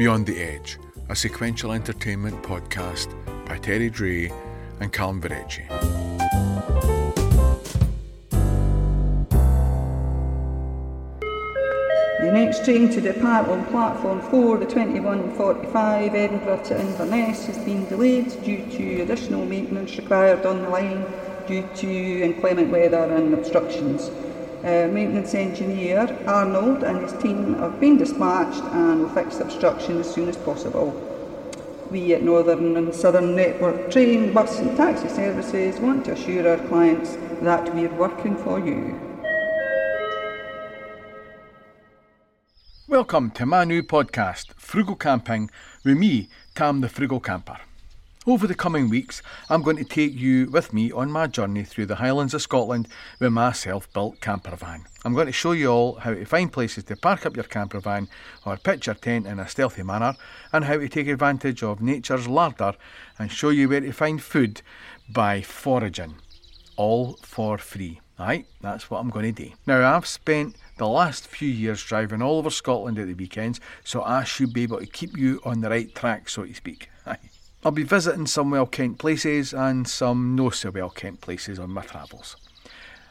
Beyond the Edge, a sequential entertainment podcast by Terry Dray and Calum Verrecchia. The next train to depart on platform 4, the 2145 Edinburgh to Inverness, has been delayed due to additional maintenance required on the line due to inclement weather and obstructions. Uh, maintenance engineer Arnold and his team have been dispatched and will fix the obstruction as soon as possible. We at Northern and Southern Network train, bus and taxi services want to assure our clients that we're working for you. Welcome to my new podcast, Frugal Camping, with me, Tam the Frugal Camper. Over the coming weeks, I'm going to take you with me on my journey through the Highlands of Scotland with my self built camper van. I'm going to show you all how to find places to park up your camper van or pitch your tent in a stealthy manner, and how to take advantage of nature's larder and show you where to find food by foraging. All for free. Aye, that's what I'm going to do. Now, I've spent the last few years driving all over Scotland at the weekends, so I should be able to keep you on the right track, so to speak. I'll be visiting some well kent places and some no so well kent places on my travels.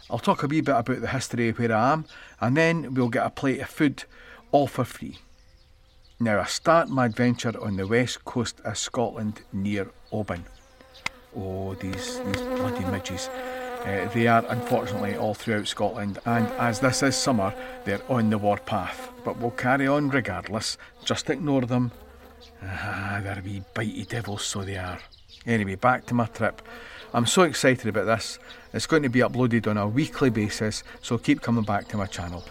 I'll talk a wee bit about the history of where I am, and then we'll get a plate of food all for free. Now, I start my adventure on the west coast of Scotland near Oban. Oh, these, these bloody midges. Uh, they are unfortunately all throughout Scotland, and as this is summer, they're on the warpath. But we'll carry on regardless, just ignore them. Ah, they're wee bitey devils, so they are. Anyway, back to my trip. I'm so excited about this. It's going to be uploaded on a weekly basis, so keep coming back to my channel.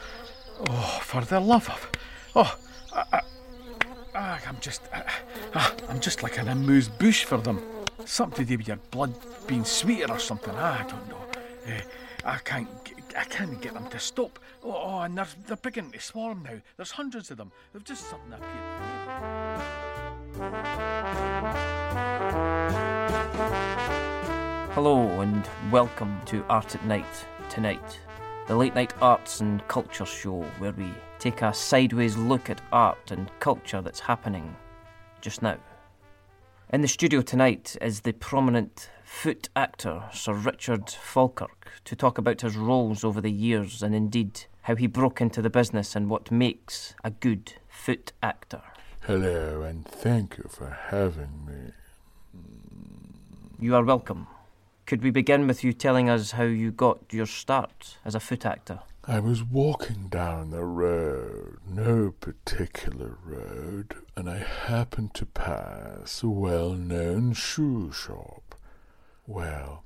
Oh, for the love of. Oh, I, I, ah, I'm just. ah, I'm just like an amuse-bouche for them. Something to do with your blood being sweeter or something. Ah, I don't know. Eh, I can't. I can't get them to stop. Oh, oh, and they're, they're beginning to swarm now. There's hundreds of them. They've just suddenly appeared. Hello and welcome to Art at Night tonight, the late night arts and culture show where we take a sideways look at art and culture that's happening just now. In the studio tonight is the prominent foot actor Sir Richard Falkirk to talk about his roles over the years and indeed how he broke into the business and what makes a good foot actor. Hello, and thank you for having me. You are welcome. Could we begin with you telling us how you got your start as a foot actor? I was walking down the road, no particular road, and I happened to pass a well known shoe shop. Well,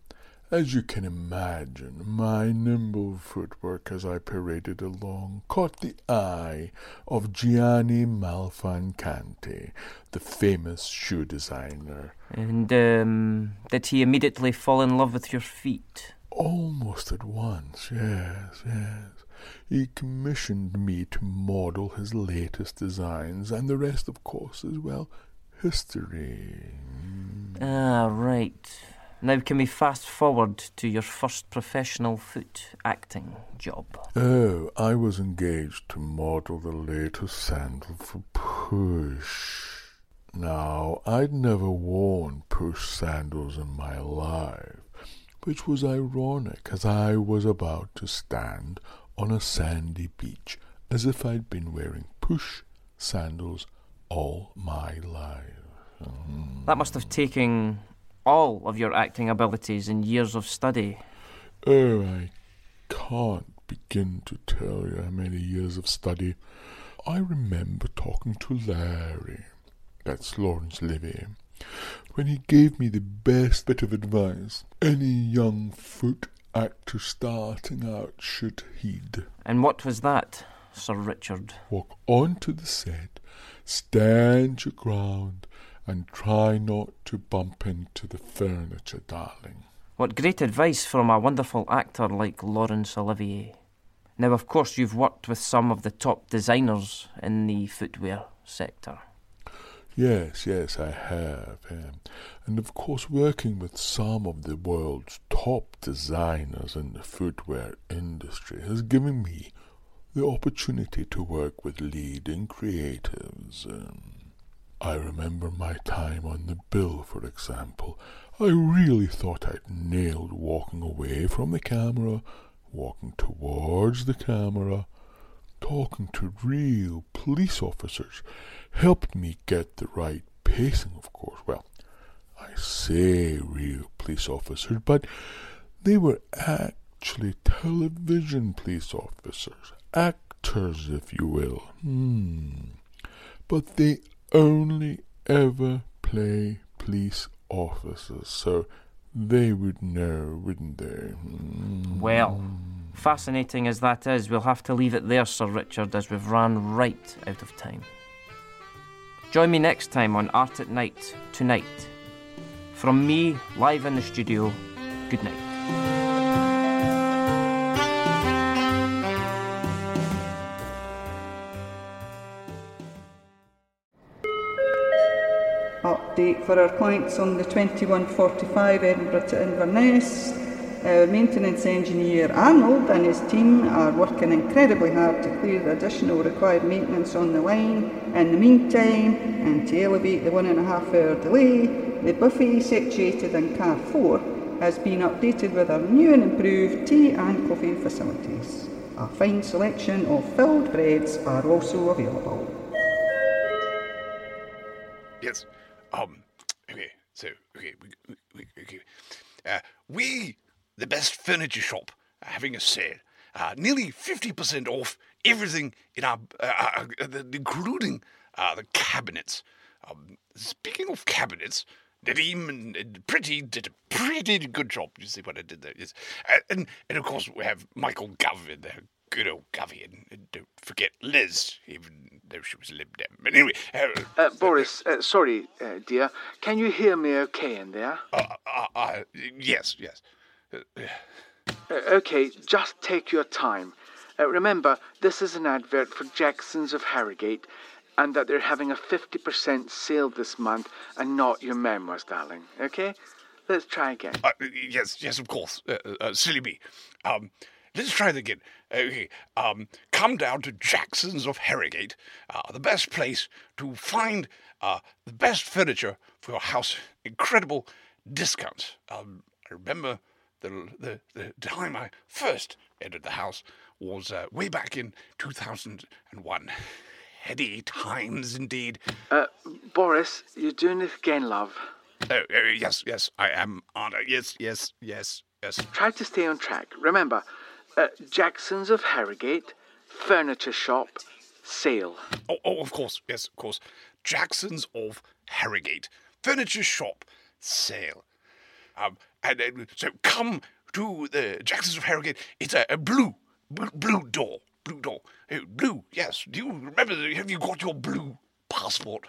as you can imagine, my nimble footwork as I paraded along caught the eye of Gianni Malfancanti, the famous shoe designer. And um, did he immediately fall in love with your feet? Almost at once, yes, yes. He commissioned me to model his latest designs, and the rest, of course, is, well, history. Ah, right. Now, can we fast forward to your first professional foot acting job? Oh, I was engaged to model the latest sandal for Push. Now, I'd never worn Push sandals in my life, which was ironic as I was about to stand on a sandy beach as if I'd been wearing Push sandals all my life. That must have taken all of your acting abilities and years of study. Oh, I can't begin to tell you how many years of study. I remember talking to Larry, that's Laurence Olivier, when he gave me the best bit of advice any young foot actor starting out should heed. And what was that, Sir Richard? Walk onto the set, stand your ground, and try not to bump into the furniture, darling. What great advice from a wonderful actor like Laurence Olivier. Now, of course, you've worked with some of the top designers in the footwear sector. Yes, yes, I have. um, and of course, working with some of the world's top designers in the footwear industry has given me the opportunity to work with leading creatives. Um, I remember my time on the bill, for example. I really thought I'd nailed walking away from the camera, walking towards the camera, talking to real police officers. Helped me get the right pacing, of course. Well, I say real police officers, but they were actually television police officers, actors, if you will. Hmm. But they only ever play police officers, so they would know, wouldn't they? Hmm. Well, fascinating as that is, we'll have to leave it there, Sir Richard, as we've ran right out of time. Join me next time on Art at Night tonight. From me, live in the studio, good night. For our clients on the 2145 Edinburgh to Inverness. Our maintenance engineer Arnold and his team are working incredibly hard to clear the additional required maintenance on the line. In the meantime, and to elevate the one and a half hour delay, the buffet situated in car 4 has been updated with our new and improved tea and coffee facilities. A fine selection of filled breads are also available. Yes. Um. Okay. So okay. We, we, okay. Uh, we, the best furniture shop, are having a sale. Uh, nearly fifty percent off everything in our, uh, uh, uh, including uh, the cabinets. Um, speaking of cabinets, Nadhim and, and Pretty did a pretty good job. You see what I did there? Yes. And and of course we have Michael Gove in there. Good old Govey, and, don't forget Liz, even though she was Lib Dem. But anyway, uh, Uh, Boris, uh, sorry, uh, dear. Can you hear me okay in there? uh, uh, uh, yes, yes. Okay, just take your time. Uh, remember, this is an advert for Jacksons of Harrogate, and that they're having a 50% sale this month and not your memoirs, darling. Okay? Let's try again. Uh, yes, yes, of course. Uh, uh, silly me. Um, let's try it again. Okay. Um, come down to Jackson's of Harrogate, uh, the best place to find uh, the best furniture for your house. Incredible discounts. Um, I remember the, the the time I first entered the house was uh, way back in 2001. Heady times indeed. Uh, Boris, you're doing this again, love. Oh, oh, yes, yes, I am, Anna. Yes, yes, yes, yes. Try to stay on track. Remember, uh, Jackson's of Harrogate, furniture shop, sale. Oh, oh, of course, yes, of course. Jackson's of Harrogate, furniture shop, sale. Um, and uh, so come to the Jackson's of Harrogate. It's a, a blue, blue, blue door, blue door, oh, blue. Yes. Do you remember? Have you got your blue passport?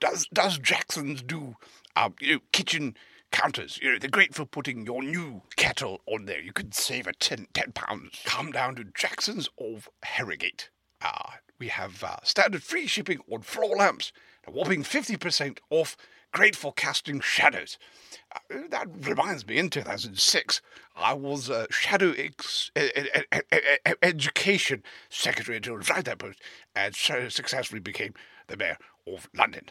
Does does Jackson's do um, you know, kitchen counters? You know, they're great for putting your new kettle on there. You could save a 10, 10 pounds. Come down to Jackson's of Harrogate. Uh, we have uh, standard free shipping on floor lamps, a whopping 50% off, great for casting shadows. Uh, that reminds me, in 2006, I was uh, Shadow ex- Education Secretary tried that post and so successfully became the Mayor of London.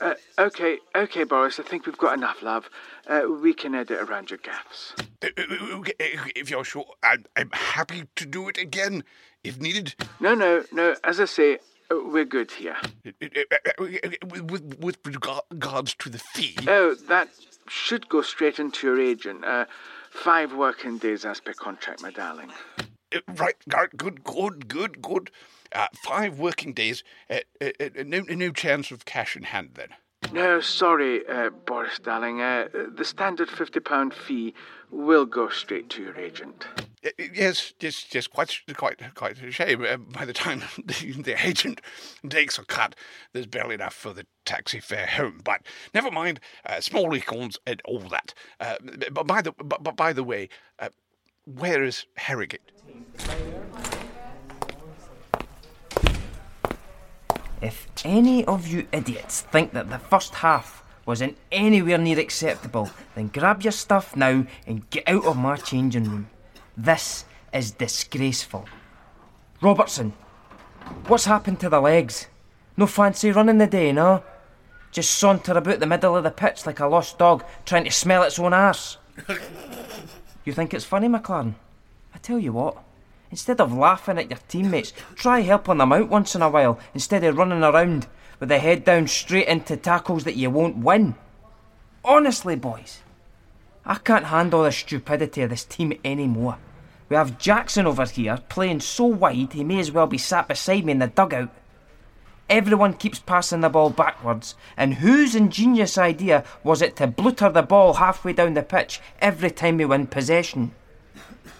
Uh, okay, okay, Boris, I think we've got enough, love. Uh, we can edit around your gaffes. Uh, uh, uh, If you're sure, I'm, I'm happy to do it again if needed. No, no, no, as I say, uh, we're good here. Uh, uh, uh, With, with, regards to the fee. Oh, that should go straight into your agent. Uh, five working days as per contract, my darling. Uh, Right, right, good, good, good, good. Uh, five working days. Uh, uh, uh, no, no chance of cash in hand then. No, sorry, uh, Boris, darling. Uh, the standard £50 fee will go straight to your agent. Uh, Yes, yes, yes. Quite, quite, quite a shame. Uh, by the time the, the agent takes a cut, there's barely enough for the taxi fare home. But never mind. Uh, small econs and all that. Uh, but by the, but, by the way, uh, where is Harrogate? If any of you idiots think that the first half was in anywhere near acceptable, then grab your stuff now and get out of my changing room. This is disgraceful. Robertson, what's happened to the legs? No fancy running the day, no? just saunter about the middle of the pitch like a lost dog trying to smell its own arse. you think it's funny, McLaren? I tell you what, instead of laughing at your teammates, try helping them out once in a while instead of running around with the head down straight into tackles that you won't win. Honestly, boys, I can't handle the stupidity of this team anymore. We have Jackson over here playing so wide he may as well be sat beside me in the dugout. Everyone keeps passing the ball backwards, and whose ingenious idea was it to blutter the ball halfway down the pitch every time we win possession?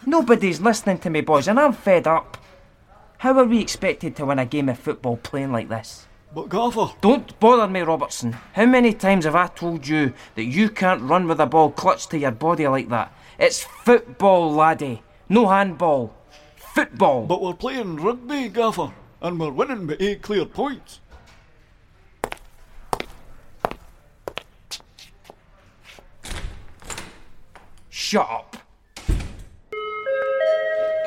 Nobody's listening to me, boys, and I'm fed up. How are we expected to win a game of football playing like this? But Gaffer, Don't bother me, Robertson. How many times have I told you that you can't run with a ball clutched to your body like that? It's football, laddie. No handball. Football. but we're playing rugby, Gaffer, and we're winning by eight clear points. Shut up.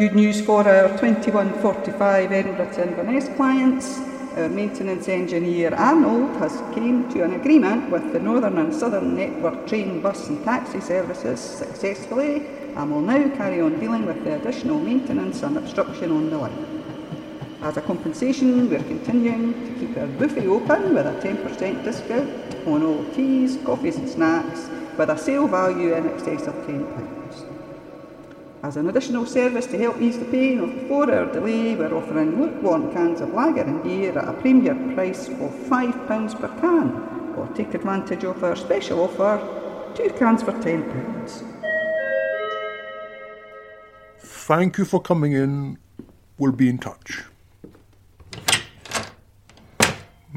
Good news for our 2145 Edinburgh to Inverness clients. Our maintenance engineer Arnold has came to an agreement with the Northern and Southern Network train, bus and taxi services successfully and will now carry on dealing with the additional maintenance and obstruction on the line. As a compensation, we're continuing to keep our buffet open with a 10% discount on all teas, coffees and snacks with a sale value in excess of £10. As an additional service to help ease the pain of the four-hour delay, we're offering lukewarm cans of lager and beer at a premier price of £5 per can, or take advantage of our special offer, two cans for £10. Thank you for coming in. We'll be in touch.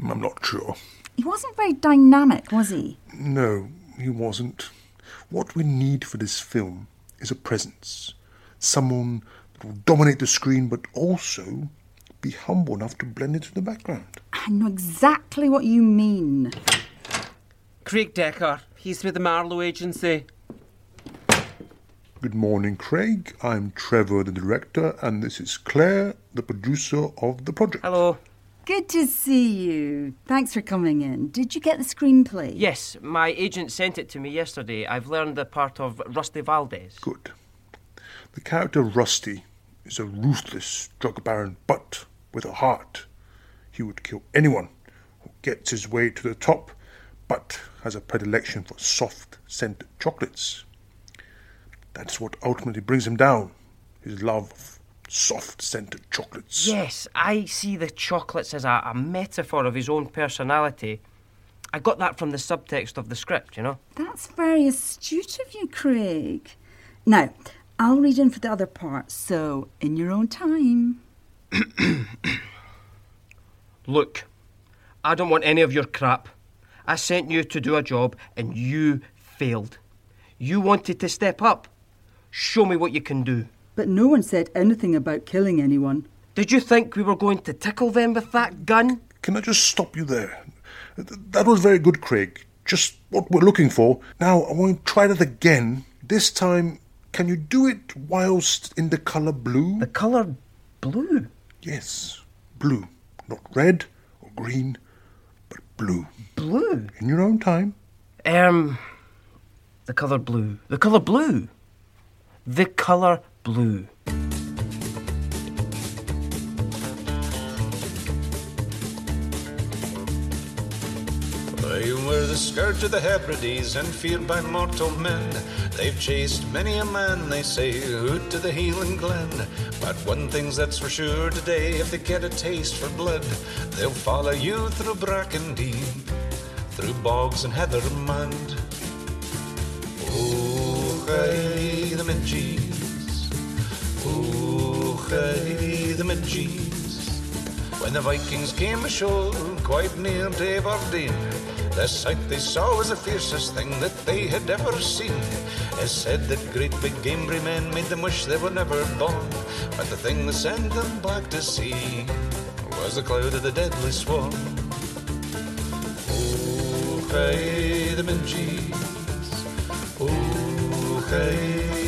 I'm not sure. He wasn't very dynamic, was he? No, he wasn't. What we need for this film is a presence. Someone that will dominate the screen but also be humble enough to blend into the background. I know exactly what you mean. Craig Decker. He's with the Marlowe Agency. Good morning, Craig. I'm Trevor, the director, and this is Claire, the producer of the project. Hello. Good to see you. Thanks for coming in. Did you get the screenplay? Yes, my agent sent it to me yesterday. I've learned the part of Rusty Valdez. Good. The character Rusty is a ruthless drug baron, but with a heart. He would kill anyone who gets his way to the top, but has a predilection for soft scented chocolates. That's what ultimately brings him down his love of soft scented chocolates. Yes, I see the chocolates as a, a metaphor of his own personality. I got that from the subtext of the script, you know. That's very astute of you, Craig. Now, I'll read in for the other part, so in your own time. Look, I don't want any of your crap. I sent you to do a job and you failed. You wanted to step up. Show me what you can do. But no one said anything about killing anyone. Did you think we were going to tickle them with that gun? Can I just stop you there? That was very good, Craig. Just what we're looking for. Now, I want to try that again. This time, can you do it whilst in the colour blue? The colour blue. Yes, blue. Not red or green, but blue. Blue? In your own time. Um, the colour blue. The colour blue. The colour blue. They were the scourge of the Hebrides and feared by mortal men. They've chased many a man, they say, out to the healing glen. But one thing's that's for sure today, if they get a taste for blood, they'll follow you through bracken deep, through bogs and heather mud. Oh, hey, the midges. Oh, hey, the midges. When the Vikings came ashore, quite near to Aberdeen, the sight they saw was the fiercest thing that they had ever seen. It's said that great big Cambry men made them wish they were never born, but the thing that sent them back to sea was the cloud of the deadly swan. Oh, hey, the Minges. Oh, hey,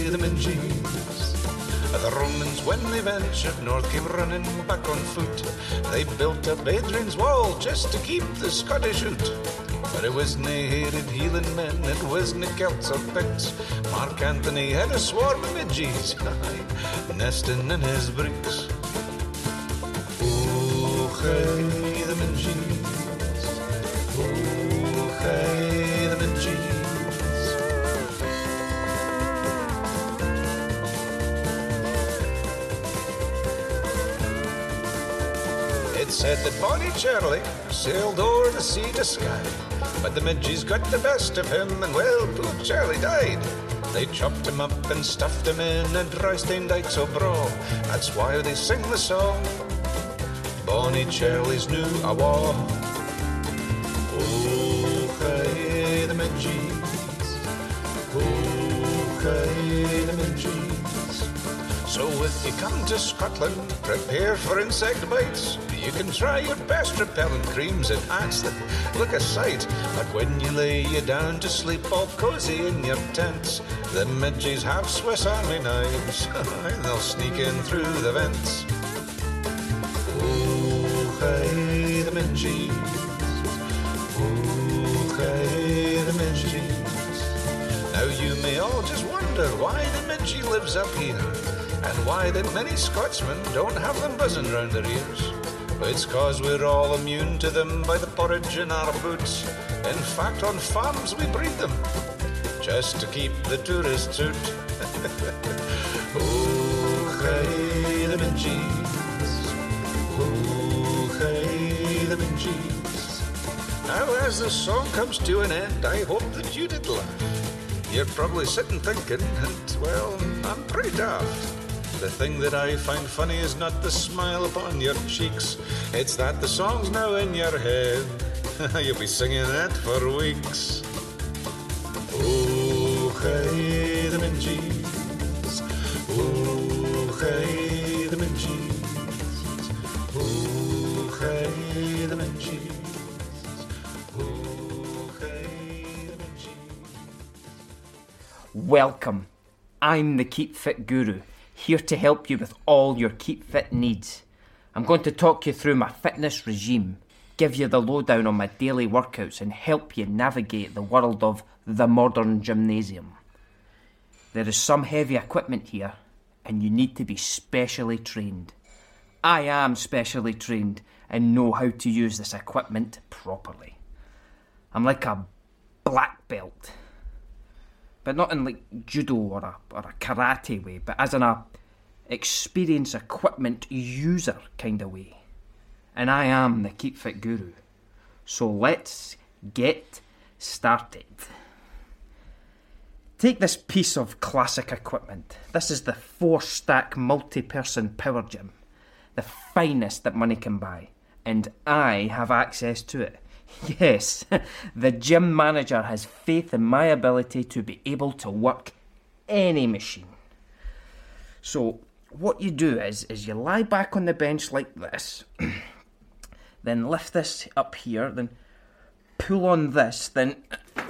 the Romans, when they ventured north, came running back on foot. They built up Hadrian's Wall just to keep the Scottish out. But it was nae hated healing men, it was nae Celts or Picts. Mark Anthony had a swarm of midges, nesting in his bricks. That Bonnie Charlie sailed o'er the sea to Skye. But the midges got the best of him, and well, poor Charlie died. They chopped him up and stuffed him in a dry stained dykes o' braw. That's why they sing the song. Bonnie Charlie's new awa. Oh, hey, the midges. Oh, hey, the midges. So if you come to Scotland, prepare for insect bites. You can try your best repellent creams and ants that look a sight. But when you lay you down to sleep all cozy in your tents, the midges have Swiss Army knives. and They'll sneak in through the vents. Oh, hey, the midges. Oh, hey, the midges. Now you may all just wonder why the midgie lives up here and why that many Scotsmen don't have them buzzing round their ears. It's cause we're all immune to them by the porridge in our boots. In fact, on farms we breed them just to keep the tourists out. oh, hey, the midges. Oh, hey, the midges. Now, as the song comes to an end, I hope that you did laugh. You're probably sitting thinking, and well, I'm pretty daft. The thing that I find funny is not the smile upon your cheeks, it's that the song's now in your head. You'll be singing that for weeks. Oh, hey, the midges. Oh, hey, the midges. Oh, hey, the midges. Welcome. I'm the Keep Fit Guru, here to help you with all your Keep Fit needs. I'm going to talk you through my fitness regime, give you the lowdown on my daily workouts, and help you navigate the world of the modern gymnasium. There is some heavy equipment here, and you need to be specially trained. I am specially trained and know how to use this equipment properly. I'm like a black belt but not in like judo or a, or a karate way, but as in a experience equipment user kind of way. And I am the Keep Fit Guru. So let's get started. Take this piece of classic equipment. This is the four stack multi person power gym, the finest that money can buy, and I have access to it. Yes, the gym manager has faith in my ability to be able to work any machine. So, what you do is, is you lie back on the bench like this, then lift this up here, then pull on this, then.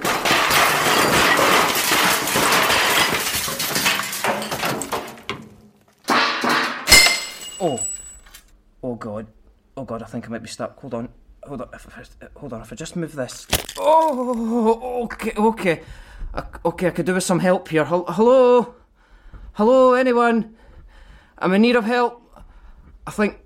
Oh, oh God, oh God! I think I might be stuck. Hold on hold on, if, if, hold on. If I just move this. Oh, okay, okay, I, okay. I could do with some help here. Hello, hello, anyone? I'm in need of help. I think,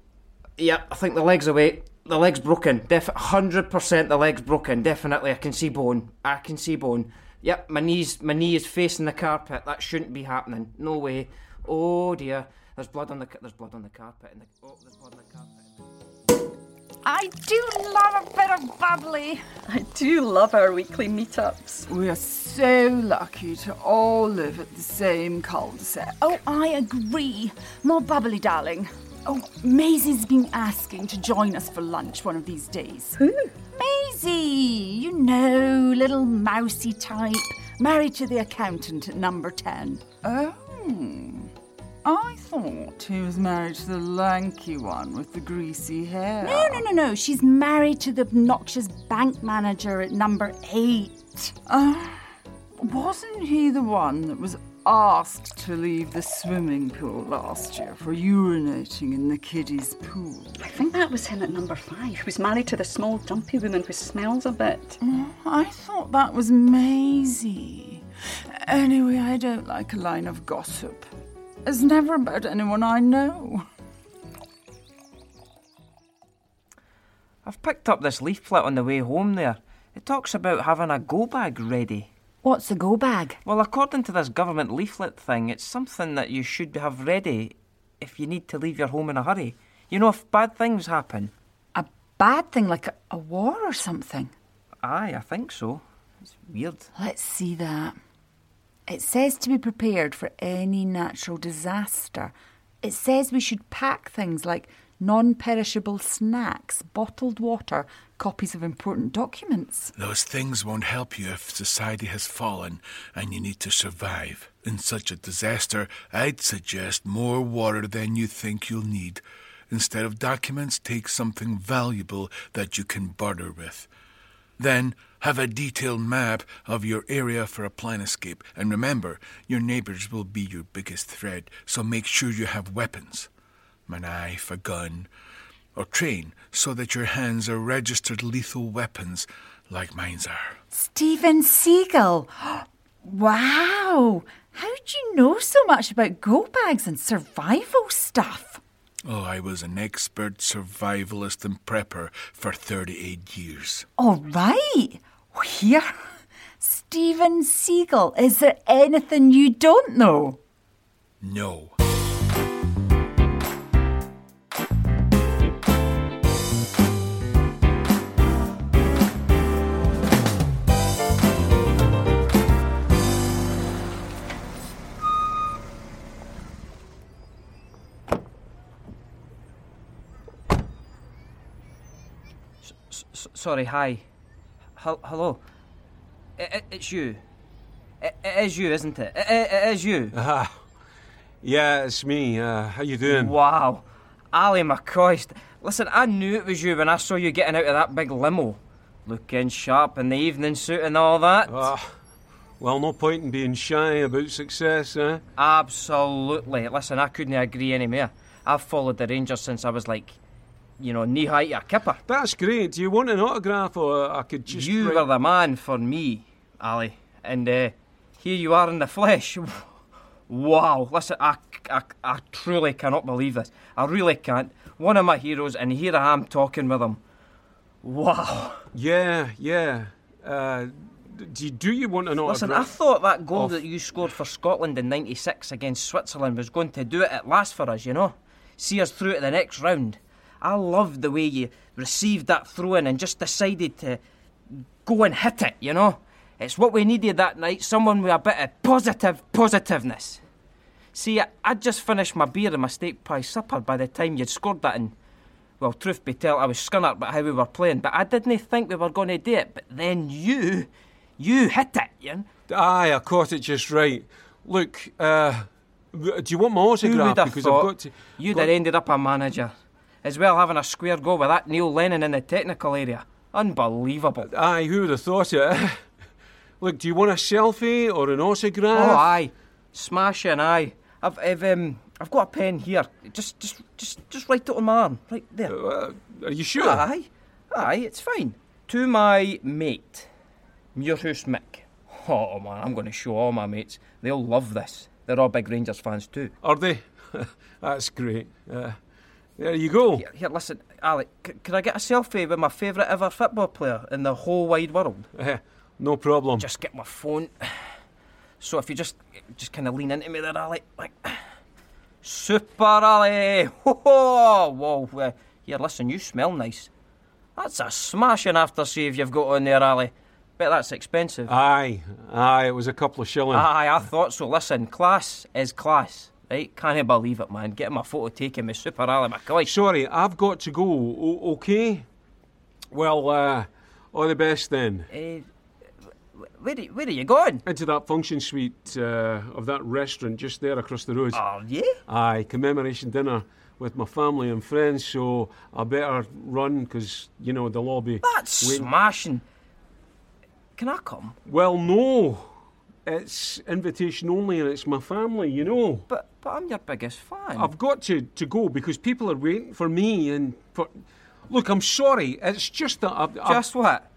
yeah, I think the leg's away. The leg's broken. Def, hundred percent, the leg's broken. Definitely, I can see bone. I can see bone. Yep, my knees, my knee is facing the carpet. That shouldn't be happening. No way. Oh dear. There's blood on the there's blood on the carpet. And the, oh, there's blood on the carpet. I do love a bit of bubbly. I do love our weekly meetups. We are so lucky to all live at the same cul-de-sac. Oh, I agree. More bubbly, darling. Oh, Maisie's been asking to join us for lunch one of these days. Who? Maisie, you know, little mousy type, married to the accountant at number 10. Oh. I thought he was married to the lanky one with the greasy hair. No, no, no, no. She's married to the obnoxious bank manager at number 8. Uh, wasn't he the one that was asked to leave the swimming pool last year for urinating in the kiddies' pool. I think that was him at number five, who's married to the small, dumpy woman who smells a bit. I thought that was Maisie. Anyway, I don't like a line of gossip. It's never about anyone I know. I've picked up this leaflet on the way home there. It talks about having a go bag ready. What's a go bag? Well, according to this government leaflet thing, it's something that you should have ready if you need to leave your home in a hurry. You know, if bad things happen. A bad thing like a, a war or something? Aye, I think so. It's weird. Let's see that. It says to be prepared for any natural disaster. It says we should pack things like non perishable snacks, bottled water, copies of important documents. Those things won't help you if society has fallen and you need to survive. In such a disaster, I'd suggest more water than you think you'll need. Instead of documents, take something valuable that you can barter with. Then have a detailed map of your area for a plan escape. And remember, your neighbors will be your biggest threat, so make sure you have weapons a knife, a gun, or train so that your hands are registered lethal weapons like mine's are. Steven Seagal! Wow! How do you know so much about go bags and survival stuff? Oh, I was an expert survivalist and prepper for 38 years. All right. Here. Steven Seagal, is there anything you don't know? No. Sorry, hi. Hel- hello. I- I- it's you. It is you, isn't it? It is you. Ah, yeah, it's me. Uh, how you doing? Wow. Ali McCoist. Listen, I knew it was you when I saw you getting out of that big limo. Looking sharp in the evening suit and all that. Ah, well, no point in being shy about success, eh? Absolutely. Listen, I couldn't agree any more. I've followed the Rangers since I was like, you know, knee high to a kipper. That's great. Do you want an autograph or I could just. You write- were the man for me, Ali. And uh, here you are in the flesh. Wow. Listen, I, I, I truly cannot believe this. I really can't. One of my heroes, and here I am talking with him. Wow. Yeah, yeah. Uh, do, do you want an autograph? Listen, I thought that goal of- that you scored for Scotland in 96 against Switzerland was going to do it at last for us, you know? See us through to the next round. I loved the way you received that throw in and just decided to go and hit it, you know? It's what we needed that night, someone with a bit of positive positiveness. See, I'd just finished my beer and my steak pie supper by the time you'd scored that and well, truth be told, I was scunnered about how we were playing, but I didn't think we were going to do it. But then you, you hit it, you know? Aye, I caught it just right. Look, uh, do you want my Who autograph? would have because thought I've got to. you'd got- have ended up a manager, as well having a square go with that Neil Lennon in the technical area. Unbelievable. Aye, who would have thought it? Look, do you want a selfie or an autograph? Oh, aye, smash and aye. I've, I've, um, I've got a pen here. Just, just, just, just write it on my arm, right there. Uh, are you sure? Aye, aye, it's fine. To my mate, Muirhouse Mick. Oh man, I'm going to show all my mates. They'll love this. They're all big Rangers fans too. Are they? That's great. Uh, there you go. Here, here listen, Alec, c- can I get a selfie with my favourite ever football player in the whole wide world? Uh, no problem. Just get my phone. So if you just just kind of lean into me there, Alec, like super Ali. Whoa, whoa. Uh, here, listen, you smell nice. That's a smashing aftershave you've got on there, Ali. Bet that's expensive. Aye, aye, it was a couple of shillings. Aye, I thought so. Listen, class is class, right? Can't believe it, man. Getting my photo taken with Super Ali McCoy. Sorry, I've got to go. O- okay. Well, uh, all the best then. Uh, where, are- where are you going? Into that function suite uh, of that restaurant just there across the road. Oh, yeah? Aye, commemoration dinner with my family and friends, so I better run because, you know, all be. That's waiting. smashing. Can I come? Well, no. it's invitation only and it's my family, you know. But but I'm your biggest fan. I've got to, to go because people are waiting for me and for. Look, I'm sorry. It's just that I've. I've- Just what?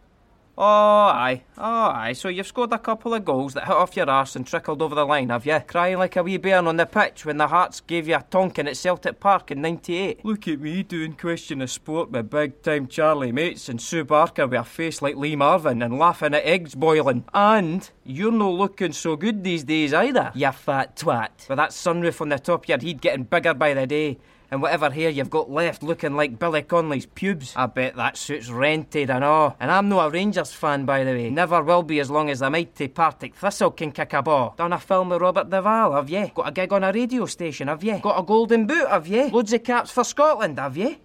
Oh, aye. Oh, aye. So you've scored a couple of goals that hit off your arse and trickled over the line, have you? Crying like a wee bairn on the pitch when the Hearts gave you a tonkin at Celtic Park in 98. Look at me doing question of sport with big time Charlie mates and Sue Barker with a face like Lee Marvin and laughing at eggs boiling. And you're no looking so good these days either, you fat twat. With that sunroof on the top of your head getting bigger by the day. And whatever hair you've got left looking like Billy Connolly's pubes. I bet that suit's rented and all. And I'm no a Rangers fan, by the way. Never will be as long as the mighty Partick Thistle can kick a ball. Done a film with Robert Duvall, have ye? Got a gig on a radio station, have ye? Got a golden boot, have ye? Loads of caps for Scotland, have ye?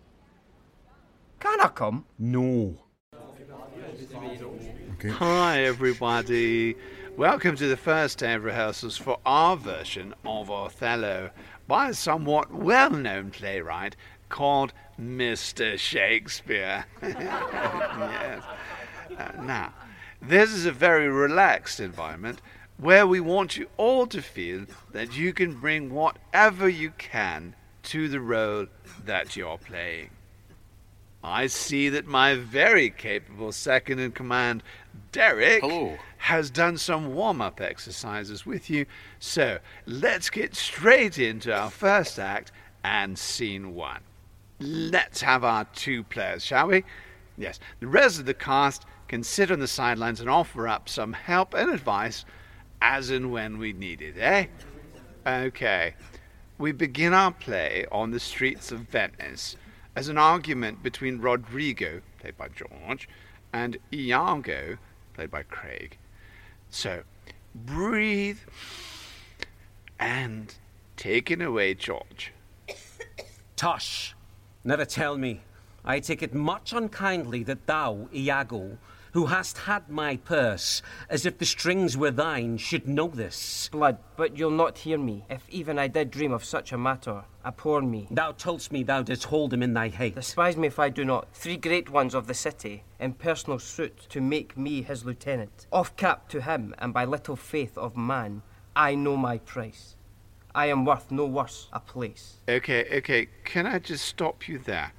Can I come? No. Hi, everybody. Welcome to the first day of rehearsals for our version of Othello by a somewhat well known playwright called Mr. Shakespeare. yes. Uh, now, this is a very relaxed environment where we want you all to feel that you can bring whatever you can to the role that you're playing. I see that my very capable second in command, Derek, Hello. has done some warm up exercises with you. So let's get straight into our first act and scene one. Let's have our two players, shall we? Yes, the rest of the cast can sit on the sidelines and offer up some help and advice as and when we need it, eh? Okay. We begin our play on the streets of Venice as an argument between Roderigo, played by George, and Iago, played by Craig. So, breathe and take it away, George. Tush, never tell me. I take it much unkindly that thou, Iago, who hast had my purse, as if the strings were thine, should know this. Blood, but you'll not hear me. If even I did dream of such a matter, abhor me. Thou toldst me thou didst hold him in thy hate. Despise me if I do not. Three great ones of the city, in personal suit, to make me his lieutenant. Off cap to him, and by little faith of man, I know my price. I am worth no worse a place. Okay, okay, can I just stop you there?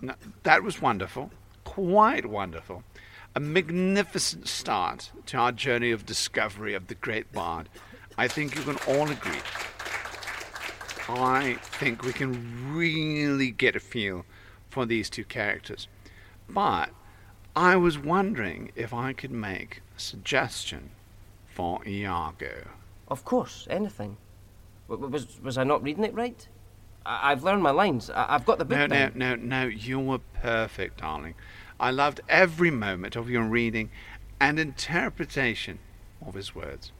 Now, that was wonderful, quite wonderful. A magnificent start to our journey of discovery of the great bard. I think you can all agree. I think we can really get a feel for these two characters. But I was wondering if I could make a suggestion for Iago. Of course, anything. W- was, was I not reading it right? I- I've learned my lines. I- I've got the book No, no, no, no. You were perfect, darling. I loved every moment of your reading and interpretation of his words.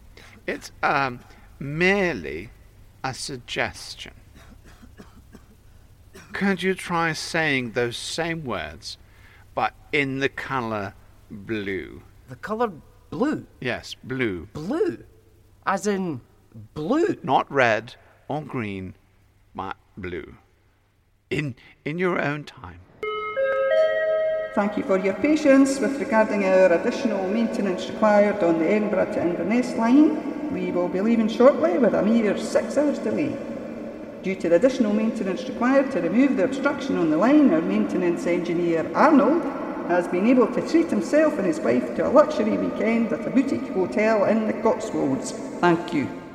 It's um, merely a suggestion. Could you try saying those same words, but in the color blue? The colour blue? Yes, blue. Blue? As in blue? Not red or green, but blue. In in your own time. Thank you for your patience with regarding our additional maintenance required on the Edinburgh to Inverness line. We will be leaving shortly with a mere six hours delay. Due to the additional maintenance required to remove the obstruction on the line, our maintenance engineer Arnold has been able to treat himself and his wife to a luxury weekend at a boutique hotel in the Cotswolds. Thank you.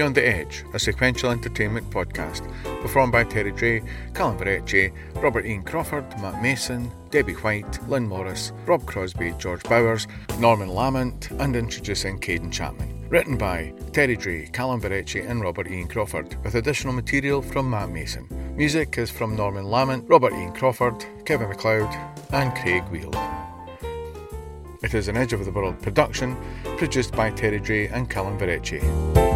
Beyond the Edge, a sequential entertainment podcast, performed by Terry Dray, Calum Verrecchia, Robert Iain Crawford, Matt Mason, Debbie Whyte, Lynne Morris, Rob Crosbie, George Bowers, Norman Lamont, and introducing Kaedon Chapman. Written by Terry Dray, Calum Verrecchia, and Robert Iain Crawford, with additional material from Matt Mason. Music is from Norman Lamont, Robert Iain Crawford, Kevin Macleod, and Craig Weild. It is an Edge of the World production, produced by Terry Dray and Callum Varecci.